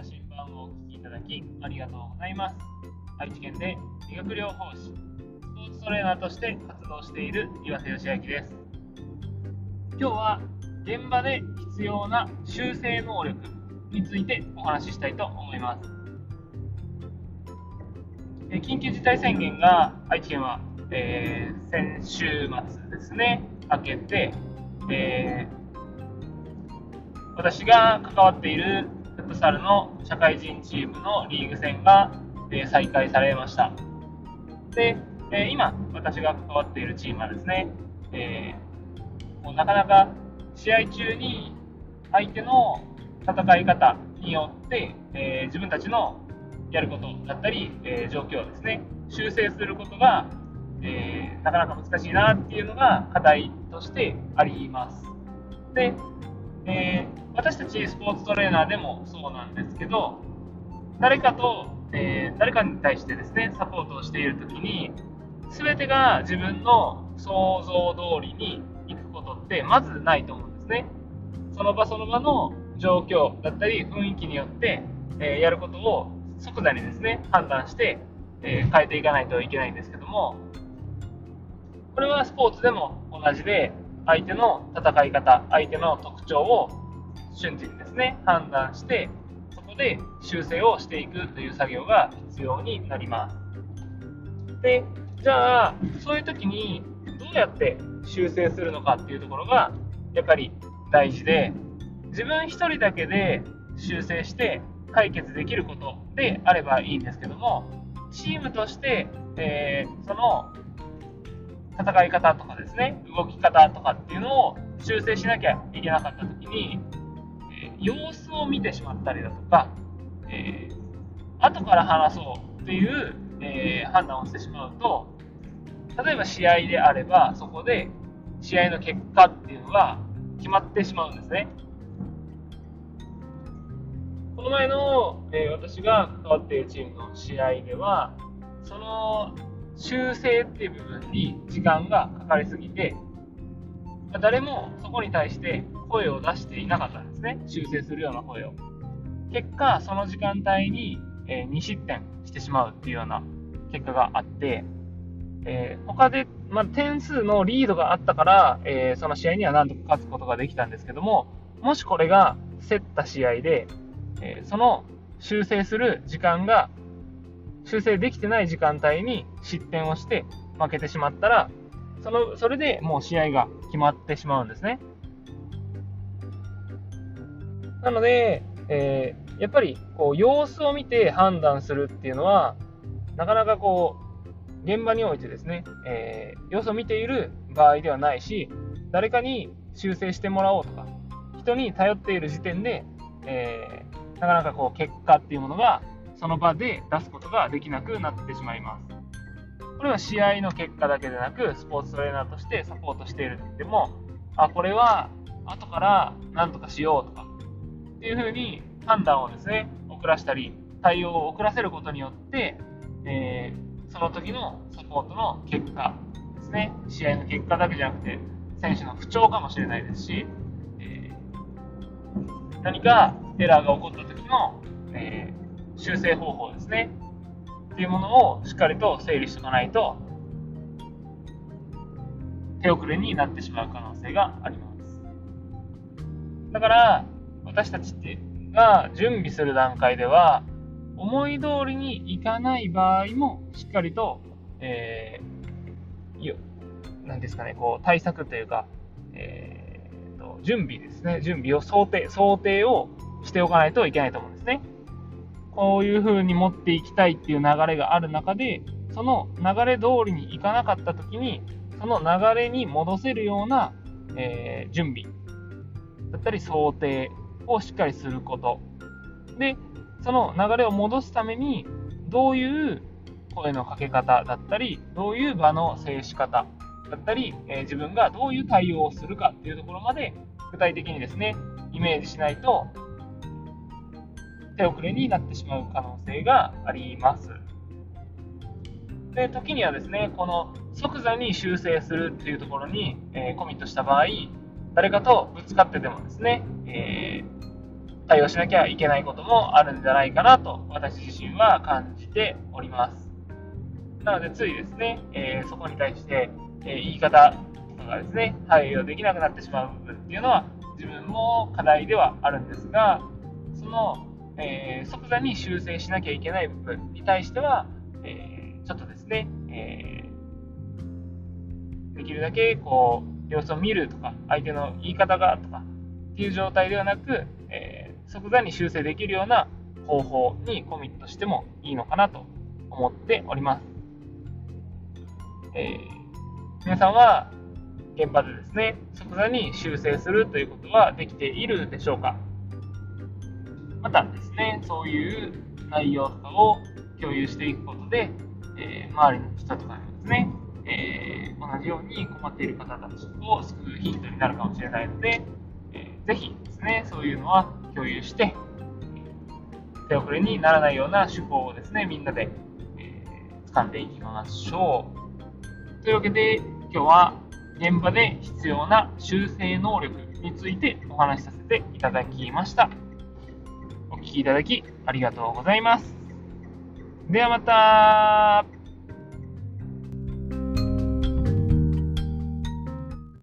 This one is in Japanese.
羅針盤をお聞きいただきありがとうございます。愛知県で理学療法士、スポーツトレーナーとして活動している岩瀬義明です。今日は現場で必要な修正能力についてお話ししたいと思います。緊急事態宣言が愛知県は、えー、先週末ですね、明けて、えー私が関わっているフサルの社会人チームのリーグ戦が、え再開されました。で、え今、私が関わっているチームはですね、えー、もうなかなか試合中に相手の戦い方によって、えー、自分たちのやることだったり、えー、状況をですね、修正することが、えー、なかなか難しいなっていうのが課題としてあります。で、えー、私たちスポーツトレーナーでもそうなんですけど、誰かと、えー、誰かに対してですね、サポートをしているときに、全てが自分の想像通りに行くことってまずないと思うんですね。その場その場の状況だったり雰囲気によって、えー、やることを即座にですね、判断して、え、変えていかないといけないんですけども、これはスポーツでも同じで、相手の戦い方、相手の特徴を瞬時にですね、判断して、そこで修正をしていくという作業が必要になります。で、じゃあ、そういう時にどうやって修正するのかっていうところが、やっぱり大事で、自分1人だけで修正して解決できることであればいいんですけども、チームとして、えー、その戦い方とかですね、動き方とかっていうのを修正しなきゃいけなかった時に、えー、様子を見てしまったりだとか、えー、後から話そうっていう、えー、判断をしてしまうと、例えば試合であれば、そこで試合の結果っていうのが決まってしまうんですね。この前の、えー、私が関わっているチームの試合では、その修正っていう部分に時間がかかりすぎて、誰もそこに対して声を出していなかったんですね。修正するような声を。結果、その時間帯に、え2失点してしまうっていうような結果があって、えー、他で、まあ、点数のリードがあったから、えー、その試合にはなんとか勝つことができたんですけども、もしこれが競った試合で、えー、その修正する時間が修正できてない時間帯に失点をして負けてしまったら、その、それでもう試合が決まってしまうんですね。なので、えー、やっぱりこう様子を見て判断するっていうのは、なかなかこう、現場においてですね、えー、様子を見ている場合ではないし、誰かに修正してもらおうとか、人に頼っている時点で、えー、なかなかこう結果っていうものがその場で出すことができなくなってしまいます。これは試合の結果だけでなく、スポーツトレーナーとしてサポートしているって言っても、あ、これは後から何とかしようとか、っていうふうに判断をですね、遅らしたり、対応を遅らせることによって、えー、その時のサポートの結果ですね、試合の結果だけじゃなくて、選手の不調かもしれないですし、えー、何かエラーが起こった時の、えー修正方法ですね。っていうものをしっかりと整理しておかないと、手遅れになってしまう可能性があります。だから、私たちってが準備する段階では、思い通りにいかない場合も、しっかりと、えー、よ、なんですかね、こう、対策というか、えー、と、準備ですね、準備を想定、想定をしておかないといけないと思うんですね。こういう風に持っていきたいっていう流れがある中で、その流れ通りにいかなかった時に、その流れに戻せるような、えー、準備だったり想定をしっかりすること。で、その流れを戻すために、どういう声のかけ方だったり、どういう場の制し方だったり、えー、自分がどういう対応をするかっていうところまで具体的にですね、イメージしないと、手遅れになってしまう可能性があります。で時にはですね、この即座に修正するっていうところに、えー、コミットした場合、誰かとぶつかってでもですね、えー、対応しなきゃいけないこともあるんじゃないかなと私自身は感じております。なのでついですね、えー、そこに対して、えー、言い方とかですね、対応できなくなってしまう部分っていうのは自分も課題ではあるんですが、その、えー、即座に修正しなきゃいけない部分に対しては、えちょっとですね、えできるだけこう様子を見るとか、相手の言い方がとかっていう状態ではなく、え即座に修正できるような方法にコミットしてもいいのかなと思っております。え、皆さんは現場でですね、即座に修正するということはできているでしょうか？またですね、そういう内容とかを共有していくことで、えー、周りの人とかにですね、えー、同じように困っている方たちを救うヒントになるかもしれないので、えー、ぜひですね、そういうのは共有して、手遅れにならないような手法をですね、みんなで、えー、掴んでいきましょう。というわけで、今日は現場で必要な修正能力についてお話しさせていただきました。きいただきありがとうございます。ではまた